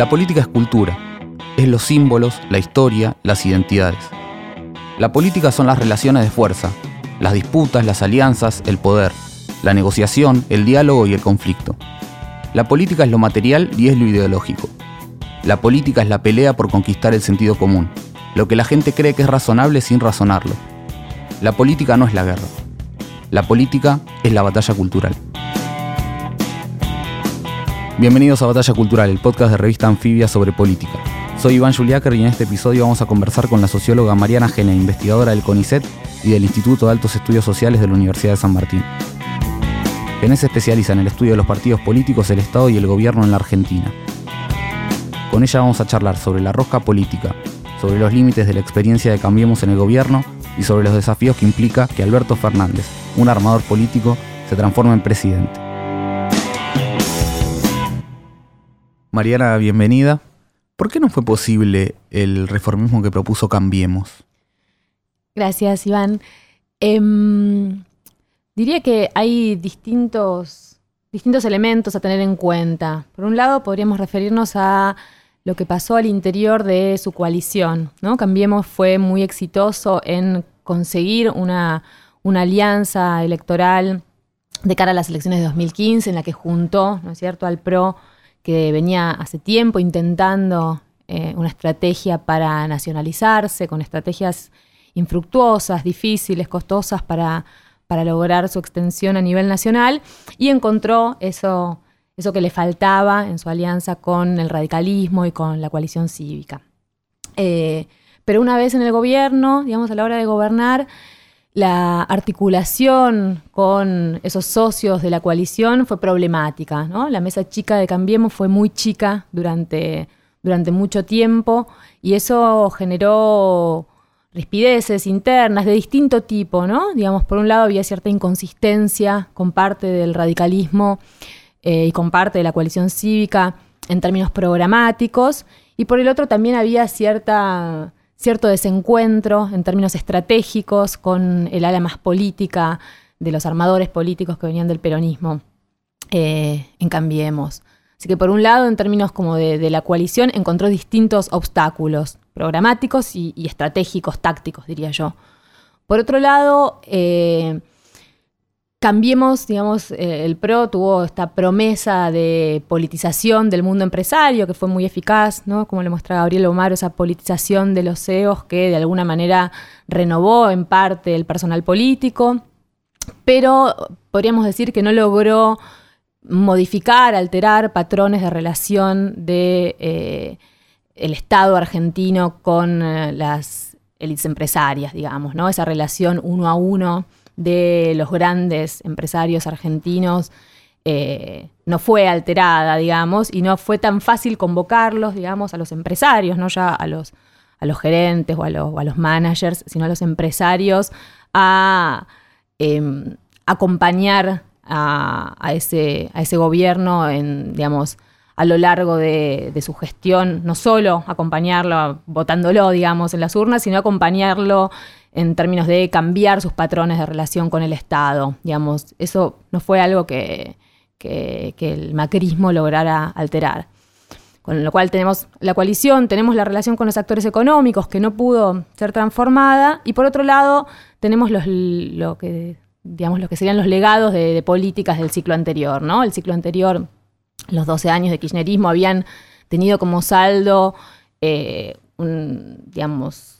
La política es cultura, es los símbolos, la historia, las identidades. La política son las relaciones de fuerza, las disputas, las alianzas, el poder, la negociación, el diálogo y el conflicto. La política es lo material y es lo ideológico. La política es la pelea por conquistar el sentido común, lo que la gente cree que es razonable sin razonarlo. La política no es la guerra. La política es la batalla cultural. Bienvenidos a Batalla Cultural, el podcast de revista Anfibia sobre política. Soy Iván Juliáquer y en este episodio vamos a conversar con la socióloga Mariana Gene, investigadora del CONICET y del Instituto de Altos Estudios Sociales de la Universidad de San Martín. Gene se especializa en el estudio de los partidos políticos, el Estado y el gobierno en la Argentina. Con ella vamos a charlar sobre la rosca política, sobre los límites de la experiencia de Cambiemos en el gobierno y sobre los desafíos que implica que Alberto Fernández, un armador político, se transforme en presidente. Mariana, bienvenida. ¿Por qué no fue posible el reformismo que propuso Cambiemos? Gracias, Iván. Em, diría que hay distintos, distintos elementos a tener en cuenta. Por un lado, podríamos referirnos a lo que pasó al interior de su coalición. ¿no? Cambiemos fue muy exitoso en conseguir una, una alianza electoral de cara a las elecciones de 2015, en la que juntó, ¿no es cierto?, al PRO, que venía hace tiempo intentando eh, una estrategia para nacionalizarse, con estrategias infructuosas, difíciles, costosas para, para lograr su extensión a nivel nacional, y encontró eso, eso que le faltaba en su alianza con el radicalismo y con la coalición cívica. Eh, pero una vez en el gobierno, digamos, a la hora de gobernar, la articulación con esos socios de la coalición fue problemática. ¿no? La mesa chica de Cambiemos fue muy chica durante, durante mucho tiempo y eso generó rispideces internas de distinto tipo, ¿no? Digamos, por un lado había cierta inconsistencia con parte del radicalismo eh, y con parte de la coalición cívica en términos programáticos, y por el otro también había cierta, cierto desencuentro en términos estratégicos con el ala más política de los armadores políticos que venían del peronismo eh, en Cambiemos. Así que por un lado, en términos como de, la coalición, encontró distintos obstáculos programáticos y, estratégicos, tácticos, diría yo. Por otro lado, eh, cambiemos, digamos, eh, el PRO tuvo esta promesa de politización del mundo empresario que fue muy eficaz, ¿no? Como le muestra Gabriel Omar, esa politización de los CEOs que de alguna manera renovó en parte el personal político, pero podríamos decir que no logró modificar, alterar patrones de relación de eh, el Estado argentino con eh, las élites empresarias, digamos, ¿no? Esa relación uno a uno de los grandes empresarios argentinos eh, no fue alterada, digamos, y no fue tan fácil convocarlos, digamos, a los empresarios, no ya a los, a los gerentes o a los, a los managers, sino a los empresarios a em, acompañar a, ese, a ese gobierno en, digamos, a lo largo de, su gestión, no solo acompañarlo votándolo, digamos, en las urnas, sino acompañarlo en términos de cambiar sus patrones de relación con el Estado. Digamos, eso no fue algo que, que, el macrismo lograra alterar. Con lo cual tenemos la coalición, tenemos la relación con los actores económicos que no pudo ser transformada, y por otro lado tenemos los, lo que digamos, lo que serían los legados de, políticas del ciclo anterior, ¿no? El ciclo anterior, los 12 años de kirchnerismo, habían tenido como saldo, eh, digamos,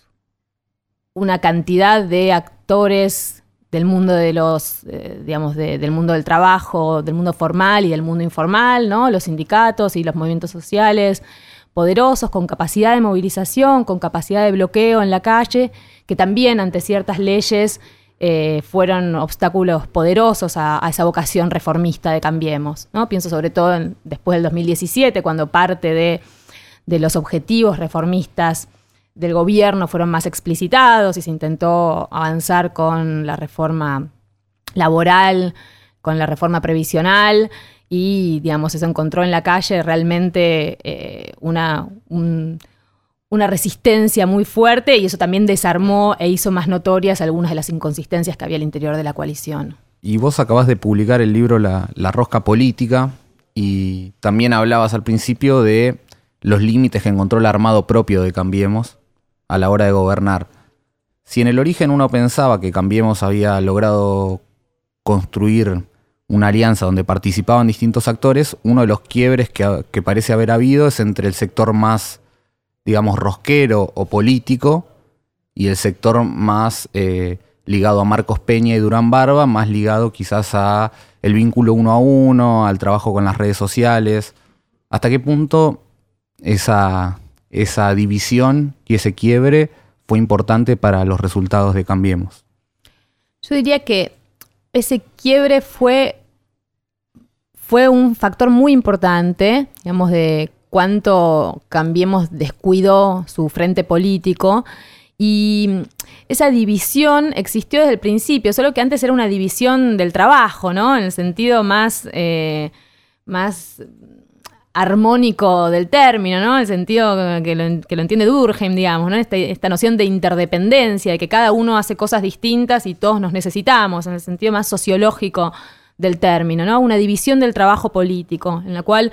una cantidad de actores del mundo de los, eh, digamos, del mundo del trabajo, del mundo formal y del mundo informal, ¿no? Los sindicatos y los movimientos sociales poderosos, con capacidad de movilización, con capacidad de bloqueo en la calle, que también ante ciertas leyes eh, fueron obstáculos poderosos a, esa vocación reformista de Cambiemos. ¿no? Pienso sobre todo en, después del 2017, cuando parte de, los objetivos reformistas del gobierno fueron más explicitados y se intentó avanzar con la reforma laboral, con la reforma previsional y, digamos, se encontró en la calle realmente eh, una, una resistencia muy fuerte y eso también desarmó e hizo más notorias algunas de las inconsistencias que había al interior de la coalición. Y vos acabás de publicar el libro La, Rosca Política y también hablabas al principio de los límites que encontró el armado propio de Cambiemos a la hora de gobernar. Si en el origen uno pensaba que Cambiemos había logrado construir una alianza donde participaban distintos actores, uno de los quiebres que, parece haber habido es entre el sector más, digamos, rosquero o político y el sector más eh, ligado a Marcos Peña y Durán Barba, más ligado quizás a el vínculo uno a uno, al trabajo con las redes sociales. ¿Hasta qué punto esa, esa división y ese quiebre fue importante para los resultados de Cambiemos? Yo diría que ese quiebre fue fue un factor muy importante, digamos, de cuánto Cambiemos descuidó su frente político. Y esa división existió desde el principio, solo que antes era una división del trabajo, ¿no? En el sentido más, eh, más armónico del término, ¿no? El sentido que lo, entiende Durkheim, digamos, ¿no? Este, esta, noción de interdependencia, de que cada uno hace cosas distintas y todos nos necesitamos, en el sentido más sociológico del término, ¿no? Una división del trabajo político, en la cual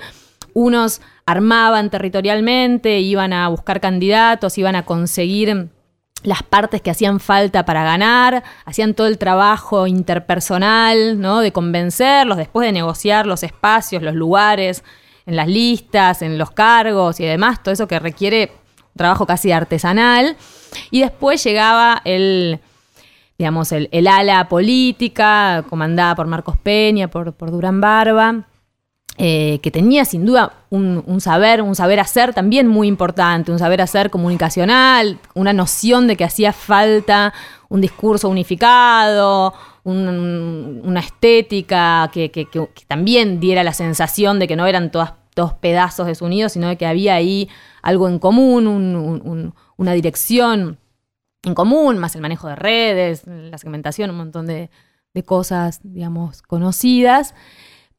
unos armaban territorialmente, iban a buscar candidatos, iban a conseguir las partes que hacían falta para ganar, hacían todo el trabajo interpersonal, ¿no? De convencerlos, después de negociar los espacios, los lugares, en las listas, en los cargos y demás, todo eso que requiere un trabajo casi artesanal. Y después llegaba el, digamos, el, ala política, comandada por Marcos Peña, por, Durán Barba, eh, que tenía sin duda un, saber, un saber hacer también muy importante, un saber hacer comunicacional, una noción de que hacía falta un discurso unificado, una estética que, también diera la sensación de que no eran todas, todos pedazos desunidos, sino de que había ahí algo en común, una dirección en común, más el manejo de redes, la segmentación, un montón de, cosas, digamos, conocidas.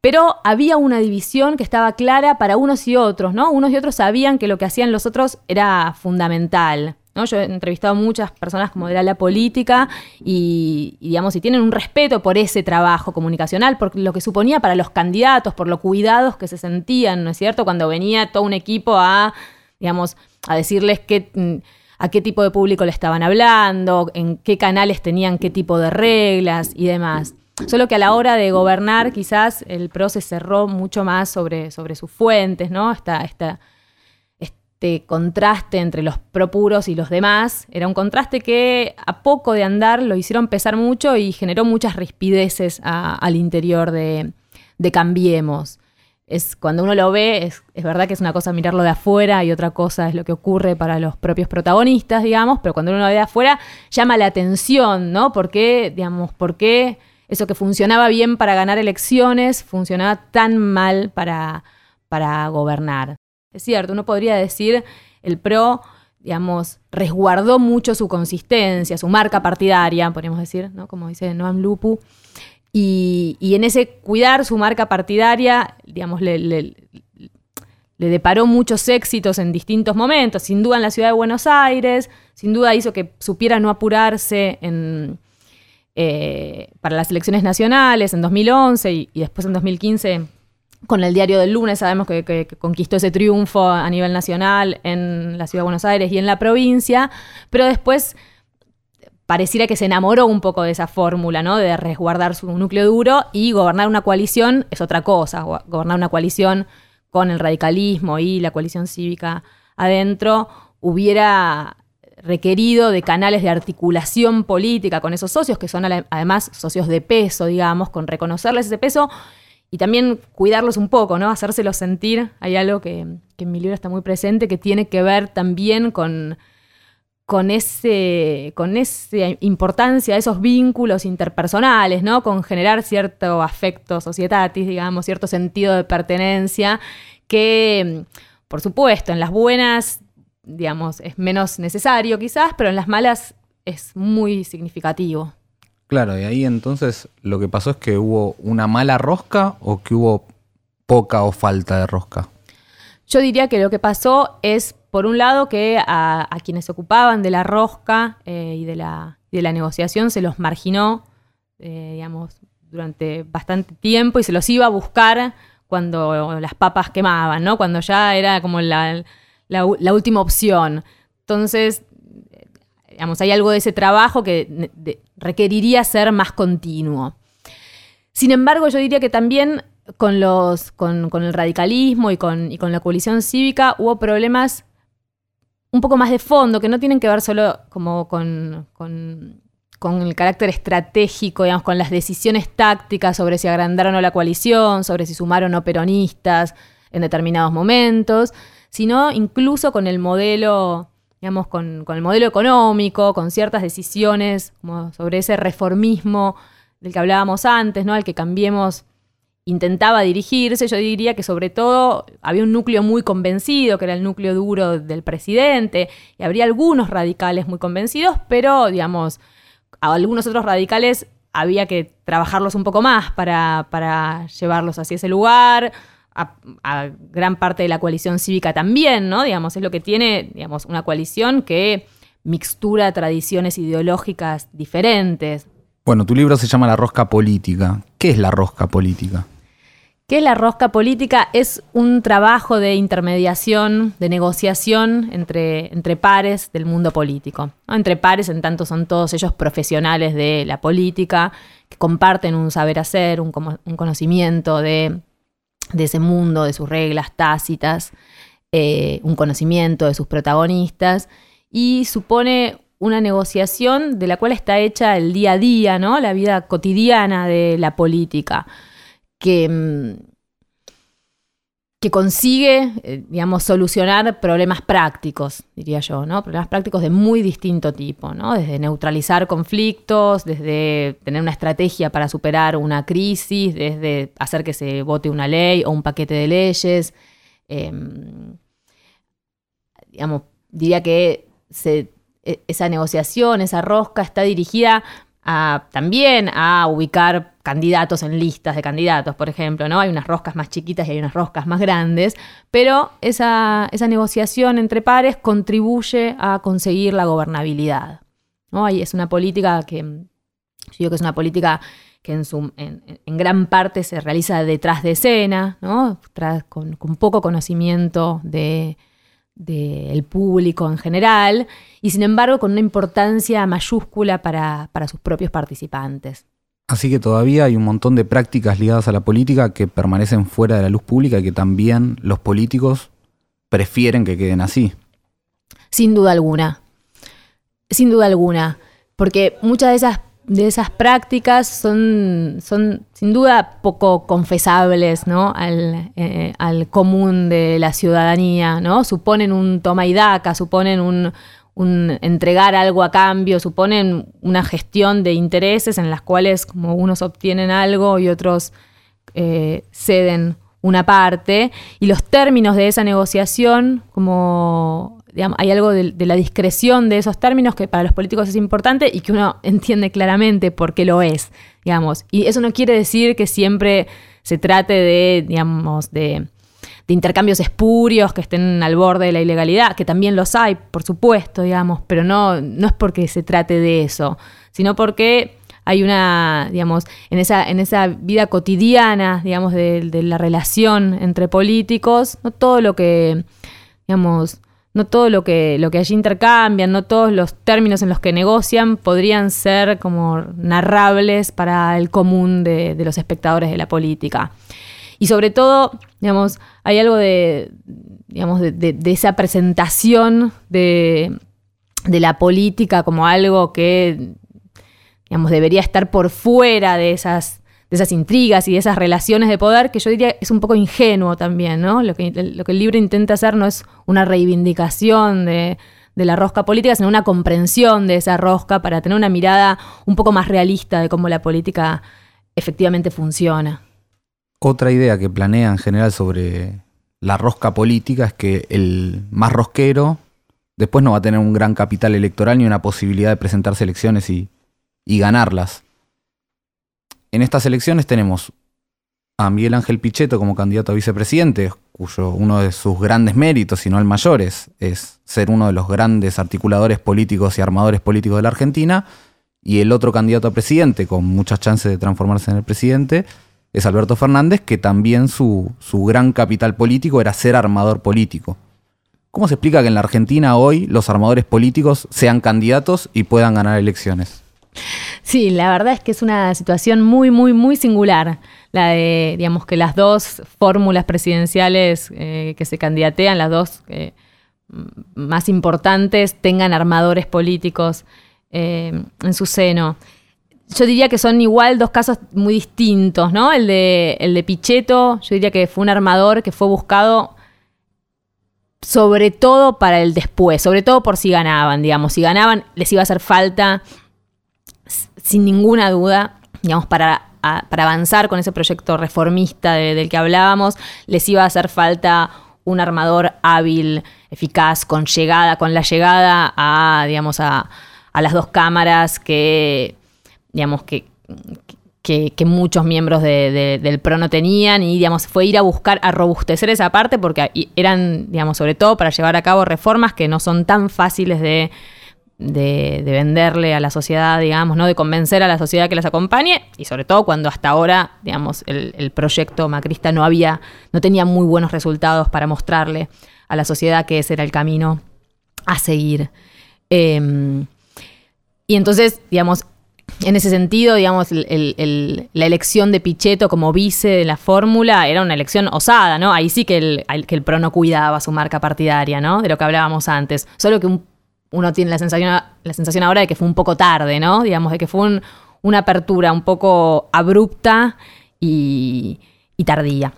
Pero había una división que estaba clara para unos y otros, ¿no? Unos y otros sabían que lo que hacían los otros era fundamental. Yo he entrevistado a muchas personas como de la política y, digamos, y tienen un respeto por ese trabajo comunicacional, por lo que suponía para los candidatos, por lo cuidados que se sentían, ¿no es cierto? Cuando venía todo un equipo a, digamos, a decirles que mm, a qué tipo de público le estaban hablando, en qué canales tenían qué tipo de reglas y demás. Solo que a la hora de gobernar quizás el PRO se cerró mucho más sobre, sobre sus fuentes, ¿no? Esta, este contraste entre los propuros y los demás era un contraste que a poco de andar lo hicieron pesar mucho y generó muchas rispideces al interior de, de Cambiemos es cuando uno lo ve, es, verdad que es una cosa mirarlo de afuera y otra cosa es lo que ocurre para los propios protagonistas, digamos, pero cuando uno lo ve de afuera llama la atención, ¿no? ¿Por qué, digamos, por qué eso que funcionaba bien para ganar elecciones funcionaba tan mal para, para gobernar? Es cierto, uno podría decir el PRO, digamos, resguardó mucho su consistencia, su marca partidaria, podríamos decir, ¿no? Como dice Noam Lupu. Y, en ese cuidar su marca partidaria, digamos, le, deparó muchos éxitos en distintos momentos, sin duda en la ciudad de Buenos Aires, sin duda hizo que supiera no apurarse eh, para las elecciones nacionales en 2011 y, después en 2015 con el diario del lunes sabemos que, conquistó ese triunfo a nivel nacional en la ciudad de Buenos Aires y en la provincia, pero después pareciera que se enamoró un poco de esa fórmula, ¿no? De resguardar su núcleo duro y gobernar una coalición es otra cosa. Gobernar una coalición con el radicalismo y la coalición cívica adentro hubiera requerido de canales de articulación política con esos socios, que son además socios de peso, digamos, con reconocerles ese peso y también cuidarlos un poco, ¿no? Hacérselos sentir. Hay algo que, que en mi libro está muy presente, que tiene que ver también con con, ese, con esa importancia, esos vínculos interpersonales, ¿no? Con generar cierto afecto societatis, digamos, cierto sentido de pertenencia, que, por supuesto, en las buenas, digamos, es menos necesario quizás, pero en las malas es muy significativo. Claro, y ahí entonces lo que pasó es que hubo una mala rosca o que hubo poca o falta de rosca. Yo diría que lo que pasó es por un lado, que a, quienes se ocupaban de la rosca eh, y, de la, de la negociación se los marginó, eh, digamos, durante bastante tiempo y se los iba a buscar cuando las papas quemaban, ¿no? Cuando ya era como la, última opción. Entonces, digamos, hay algo de ese trabajo que requeriría ser más continuo. Sin embargo, yo diría que también con, los, con, el radicalismo y con, con, la coalición cívica hubo problemas un poco más de fondo, que no tienen que ver solo como con, con el carácter estratégico, digamos, con las decisiones tácticas sobre si agrandar o la coalición, sobre si sumar o peronistas en determinados momentos, sino incluso con el modelo, digamos, con, con el modelo económico, con ciertas decisiones como sobre ese reformismo del que hablábamos antes, ¿no? Al que Cambiemos intentaba dirigirse, yo diría que sobre todo había un núcleo muy convencido, que era el núcleo duro del presidente, y habría algunos radicales muy convencidos, pero digamos, a algunos otros radicales había que trabajarlos un poco más para, llevarlos hacia ese lugar. A, a, gran parte de la coalición cívica también, ¿no? Digamos, es lo que tiene, digamos, una coalición que mixtura tradiciones ideológicas diferentes. Bueno, tu libro se llama La rosca política. ¿Qué es la rosca política? ¿Qué es la rosca política? Es un trabajo de intermediación, de negociación entre, entre pares del mundo político. Entre pares, en tanto son todos ellos profesionales de la política, que comparten un saber hacer, un, conocimiento de, ese mundo, de sus reglas tácitas, eh, un conocimiento de sus protagonistas, y supone una negociación de la cual está hecha el día a día, ¿no? La vida cotidiana de la política, que, mm, que consigue, eh, digamos, solucionar problemas prácticos, diría yo, ¿no? Problemas prácticos de muy distinto tipo, ¿no? Desde neutralizar conflictos, desde tener una estrategia para superar una crisis, desde hacer que se vote una ley o un paquete de leyes. Em, digamos, diría que e, esa negociación, esa rosca está dirigida también a ubicar candidatos en listas de candidatos, por ejemplo, ¿no? Hay unas roscas más chiquitas y hay unas roscas más grandes, pero esa, negociación entre pares contribuye a conseguir la gobernabilidad. ¿no? Ahí es una política que, yo digo que es una política que en, gran parte se realiza detrás de escena, ¿no? con, con poco conocimiento de, del público en general, y sin embargo con una importancia mayúscula para, sus propios participantes. Así que todavía hay un montón de prácticas ligadas a la política que permanecen fuera de la luz pública y que también los políticos prefieren que queden así. Sin duda alguna. Sin duda alguna. Porque muchas de esas de esas prácticas son, son sin duda poco confesables ¿no? Eh, al, común de la ciudadanía, ¿no? Suponen un toma y daca, suponen un, entregar algo a cambio, suponen una gestión de intereses en las cuales como unos obtienen algo y otros eh, ceden una parte, y los términos de esa negociación como hay algo de, la discreción de esos términos que para los políticos es importante y que uno entiende claramente por qué lo es, digamos. Y eso no quiere decir que siempre se trate de, digamos, de, intercambios espurios que estén al borde de la ilegalidad, que también los hay, por supuesto, digamos, pero no, no es porque se trate de eso, sino porque hay una, digamos, en esa, en esa vida cotidiana, digamos, de, de la relación entre políticos, no todo lo que, digamos, no todo lo que, lo que allí intercambian, no todos los términos en los que negocian podrían ser como narrables para el común de, los espectadores de la política. Y sobre todo, digamos, hay algo de, digamos, de, esa presentación de, de, la política como algo que, digamos, debería estar por fuera de esas de esas intrigas y de esas relaciones de poder, que yo diría es un poco ingenuo también, ¿no? Lo que, lo que el libro intenta hacer no es una reivindicación de, la rosca política, sino una comprensión de esa rosca para tener una mirada un poco más realista de cómo la política efectivamente funciona. Otra idea que planea en general sobre la rosca política es que el más rosquero después no va a tener un gran capital electoral ni una posibilidad de presentarse elecciones y, ganarlas. En estas elecciones tenemos a Miguel Ángel Pichetto como candidato a vicepresidente, cuyo uno de sus grandes méritos, si no el mayor, es, ser uno de los grandes articuladores políticos y armadores políticos de la Argentina, y el otro candidato a presidente, con muchas chances de transformarse en el presidente, es Alberto Fernández, que también su, su gran capital político era ser armador político. ¿Cómo se explica que en la Argentina hoy los armadores políticos sean candidatos y puedan ganar elecciones? Sí, la verdad es que es una situación muy, muy, muy singular. La de, digamos, que las dos fórmulas presidenciales eh, que se candidatean, las dos eh, más importantes, tengan armadores políticos eh, en su seno. Yo diría que son igual dos casos muy distintos, ¿no? El de, el de Pichetto, yo diría que fue un armador que fue buscado sobre todo para el después, sobre todo por si ganaban, digamos, si ganaban les iba a hacer falta sin ninguna duda, digamos, para, para avanzar con ese proyecto reformista del que hablábamos, les iba a hacer falta un armador hábil, eficaz, con llegada, con la llegada a, digamos, a, a las dos cámaras que, digamos, que, que, muchos miembros del PRO no tenían y, digamos, fue ir a buscar, a robustecer esa parte porque eran, digamos, sobre todo para llevar a cabo reformas que no son tan fáciles de, venderle a la sociedad, digamos, ¿no? De convencer a la sociedad que las acompañe y sobre todo cuando hasta ahora, digamos, el, proyecto macrista no había, no tenía muy buenos resultados para mostrarle a la sociedad que ese era el camino a seguir. Em, y entonces, digamos, en ese sentido, digamos, la elección de Pichetto como vice de la fórmula era una elección osada, ¿no? Ahí sí que el, que el PRO no cuidaba su marca partidaria, ¿no? De lo que hablábamos antes. Solo que uno tiene la sensación, la sensación ahora de que fue un poco tarde, ¿no? Digamos, de que fue una apertura un poco abrupta y tardía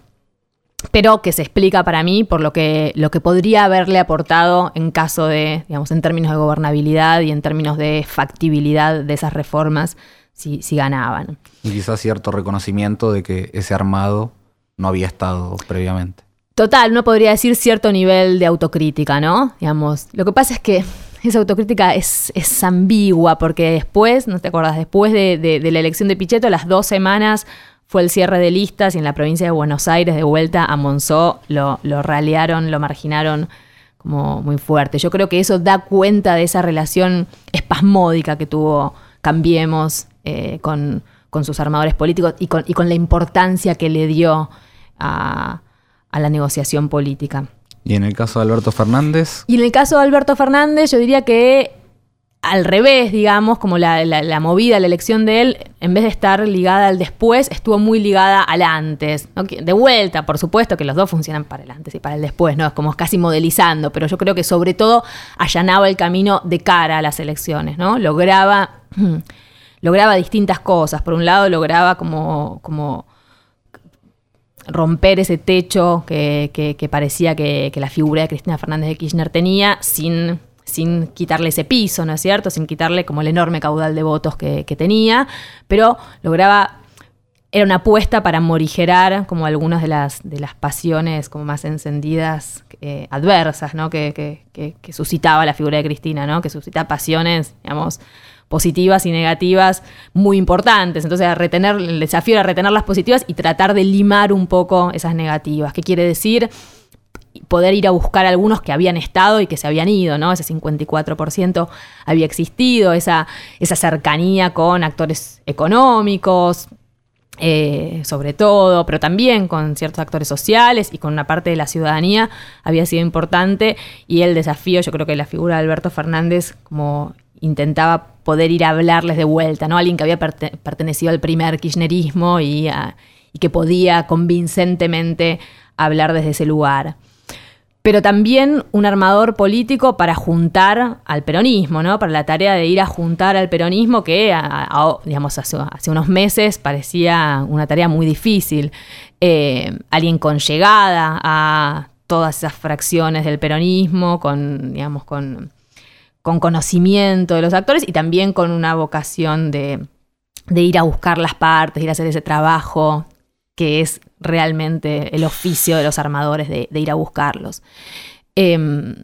pero que se explica para mí por lo que, lo que podría haberle aportado en caso de, digamos, en términos de gobernabilidad y en términos de factibilidad de esas reformas si, si ganaban. Y quizás cierto reconocimiento de que ese armado no había estado previamente. Total, uno podría decir cierto nivel de autocrítica, ¿no? Digamos, lo que pasa es que esa autocrítica es, es ambigua, porque después, ¿no te acuerdas? Después de, de la elección de Pichetto, las dos semanas fue el cierre de listas y en la provincia de Buenos Aires, de vuelta a Monzó, lo, lo ralearon, lo marginaron como muy fuerte. Yo creo que eso da cuenta de esa relación espasmódica que tuvo Cambiemos eh, con, sus armadores políticos y con, y con, la importancia que le dio a, a la negociación política. ¿Y en el caso de Alberto Fernández? Y en el caso de Alberto Fernández, yo diría que al revés, digamos, como la, movida, la elección de él, en vez de estar ligada al después, estuvo muy ligada al antes. De vuelta, por supuesto que los dos funcionan para el antes y para el después, ¿no? Es como casi modelizando, pero yo creo que sobre todo allanaba el camino de cara a las elecciones, ¿no? Lograba, lograba distintas cosas. Por un lado, lograba como, como romper ese techo que, parecía que, que la figura de Cristina Fernández de Kirchner tenía sin sin quitarle ese piso, ¿no es cierto? Sin quitarle como el enorme caudal de votos que, tenía, pero lograba era una apuesta para morigerar como algunas de las, de las pasiones como más encendidas, eh, adversas, ¿no? Que, suscitaba la figura de Cristina, ¿no? Que suscita pasiones, digamos, positivas y negativas muy importantes. Entonces, retener, el desafío era retener las positivas y tratar de limar un poco esas negativas. ¿Qué quiere decir? Poder ir a buscar algunos que habían estado y que se habían ido, ¿no? Ese 54% había existido, esa, esa cercanía con actores económicos, eh, sobre todo, pero también con ciertos actores sociales y con una parte de la ciudadanía había sido importante y el desafío, yo creo que la figura de Alberto Fernández como intentaba poder ir a hablarles de vuelta, ¿no? Alguien que había pertenecido al primer kirchnerismo y que podía convincentemente hablar desde ese lugar pero también un armador político para juntar al peronismo, ¿no? Para la tarea de ir a juntar al peronismo que, digamos, hace, unos meses parecía una tarea muy difícil. Eh, alguien con llegada a todas esas fracciones del peronismo, con, digamos, con, con conocimiento de los actores y también con una vocación de ir a buscar las partes, ir a hacer ese trabajo que es realmente el oficio de los armadores de, ir a buscarlos. Em,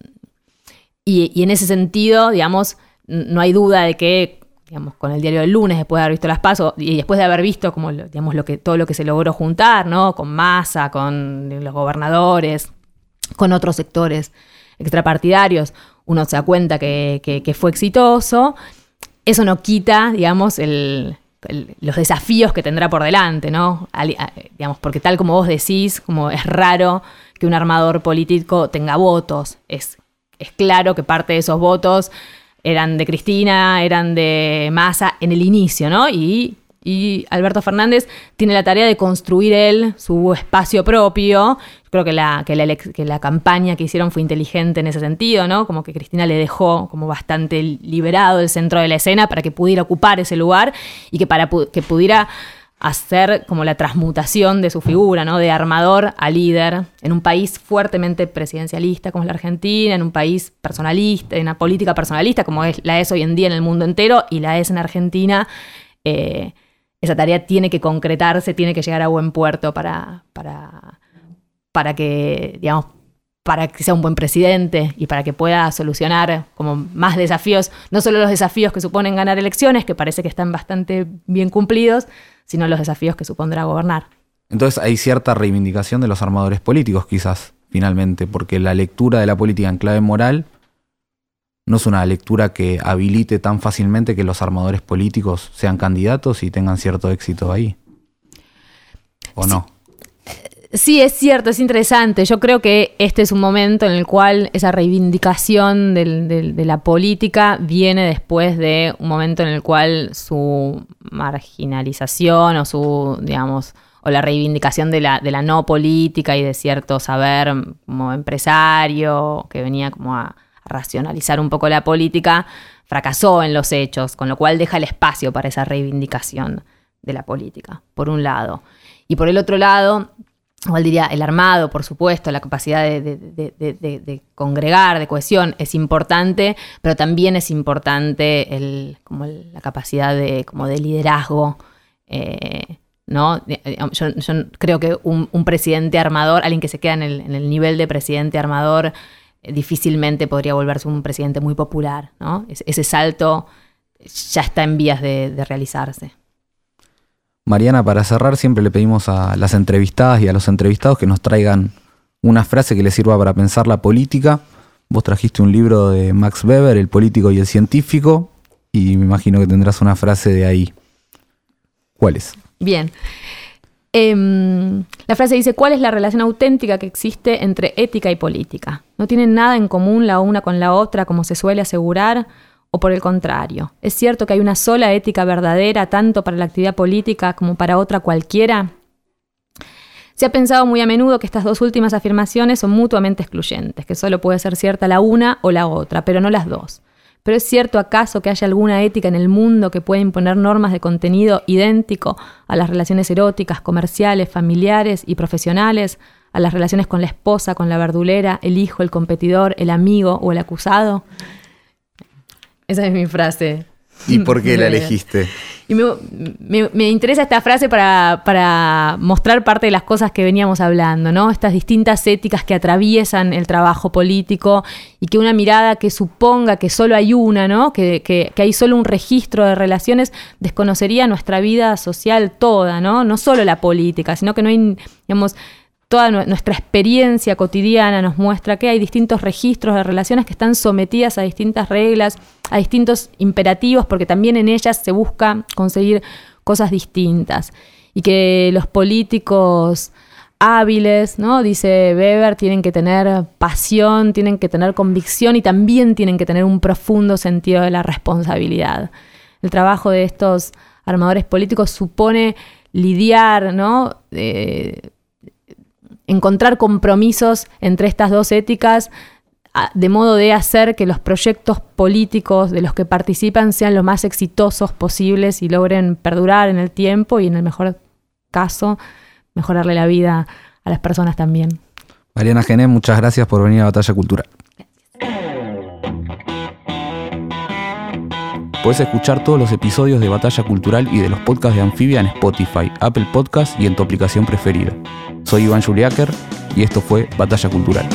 y, en ese sentido, digamos, no hay duda de que, digamos, con el diario del lunes, después de haber visto las pasos y después de haber visto como, digamos, lo que, todo lo que se logró juntar, ¿no? Con Massa, con los gobernadores, con otros sectores extrapartidarios, uno se da cuenta que, que fue exitoso. Eso no quita, digamos, el, los desafíos que tendrá por delante, ¿no? digamos, porque tal como vos decís, como es raro que un armador político tenga votos. Es, es claro que parte de esos votos eran de Cristina, eran de Massa en el inicio, ¿no? Y y Alberto Fernández tiene la tarea de construir él su espacio propio. Creo que la, que la, campaña que hicieron fue inteligente en ese sentido, ¿no? Como que Cristina le dejó como bastante liberado el centro de la escena para que pudiera ocupar ese lugar y que para que pudiera hacer como la transmutación de su figura, ¿no? De armador a líder en un país fuertemente presidencialista como es la Argentina, en un país personalista, en una política personalista como es, la es hoy en día en el mundo entero y la es en Argentina. Eh, esa tarea tiene que concretarse, tiene que llegar a buen puerto para, para, para que, digamos, para que sea un buen presidente y para que pueda solucionar como más desafíos, no solo los desafíos que suponen ganar elecciones, que parece que están bastante bien cumplidos, sino los desafíos que supondrá gobernar. Entonces hay cierta reivindicación de los armadores políticos, quizás, finalmente, porque la lectura de la política en clave moral no es una lectura que habilite tan fácilmente que los armadores políticos sean candidatos y tengan cierto éxito ahí. ¿O no? Sí, es cierto, es interesante. Yo creo que este es un momento en el cual esa reivindicación de la política viene después de un momento en el cual su marginalización o su, digamos, o la reivindicación de la, de la no política y de cierto saber como empresario que venía como a, racionalizar un poco la política, fracasó en los hechos, con lo cual deja el espacio para esa reivindicación de la política, por un lado. Y por el otro lado, igual diría, el armado, por supuesto, la capacidad de, congregar, de cohesión, es importante, pero también es importante el, como la capacidad de, como de liderazgo. Eh, ¿no? Yo, creo que un, presidente armador, alguien que se queda en el nivel de presidente armador, difícilmente podría volverse un presidente muy popular. ¿no? Ese salto ya está en vías de, realizarse. Mariana, para cerrar siempre le pedimos a las entrevistadas y a los entrevistados que nos traigan una frase que les sirva para pensar la política. Vos trajiste un libro de Max Weber, El político y el científico, y me imagino que tendrás una frase de ahí. ¿Cuál es? Bien. Em, la frase dice, ¿cuál es la relación auténtica que existe entre ética y política? ¿No tienen nada en común la una con la otra, como se suele asegurar? ¿O por el contrario? ¿Es cierto que hay una sola ética verdadera, tanto para la actividad política como para otra cualquiera? Se ha pensado muy a menudo que estas dos últimas afirmaciones son mutuamente excluyentes, que solo puede ser cierta la una o la otra, pero no las dos. ¿Pero es cierto acaso que haya alguna ética en el mundo que pueda imponer normas de contenido idéntico a las relaciones eróticas, comerciales, familiares y profesionales, a las relaciones con la esposa, con la verdulera, el hijo, el competidor, el amigo o el acusado? Esa es mi frase. ¿Y por qué la elegiste? Y me, interesa esta frase para, mostrar parte de las cosas que veníamos hablando, ¿no? Estas distintas éticas que atraviesan el trabajo político y que una mirada que suponga que solo hay una, ¿no? Que, que, que hay solo un registro de relaciones desconocería nuestra vida social toda, ¿no? No solo la política, sino que no hay, digamos, toda nuestra experiencia cotidiana nos muestra que hay distintos registros de relaciones que están sometidas a distintas reglas, a distintos imperativos, porque también en ellas se busca conseguir cosas distintas. Y que los políticos hábiles, ¿no? Dice Weber, tienen que tener pasión, tienen que tener convicción y también tienen que tener un profundo sentido de la responsabilidad. El trabajo de estos armadores políticos supone lidiar, ¿no? Eh, encontrar compromisos entre estas dos éticas de modo de hacer que los proyectos políticos de los que participan sean lo más exitosos posibles y logren perdurar en el tiempo y en el mejor caso mejorarle la vida a las personas también. Mariana Gené, muchas gracias por venir a Batalla Cultural. Puedes escuchar todos los episodios de Batalla Cultural y de los podcasts de Anfibia en Spotify, Apple Podcasts y en tu aplicación preferida. Soy Iván Juliáquer y esto fue Batalla Cultural.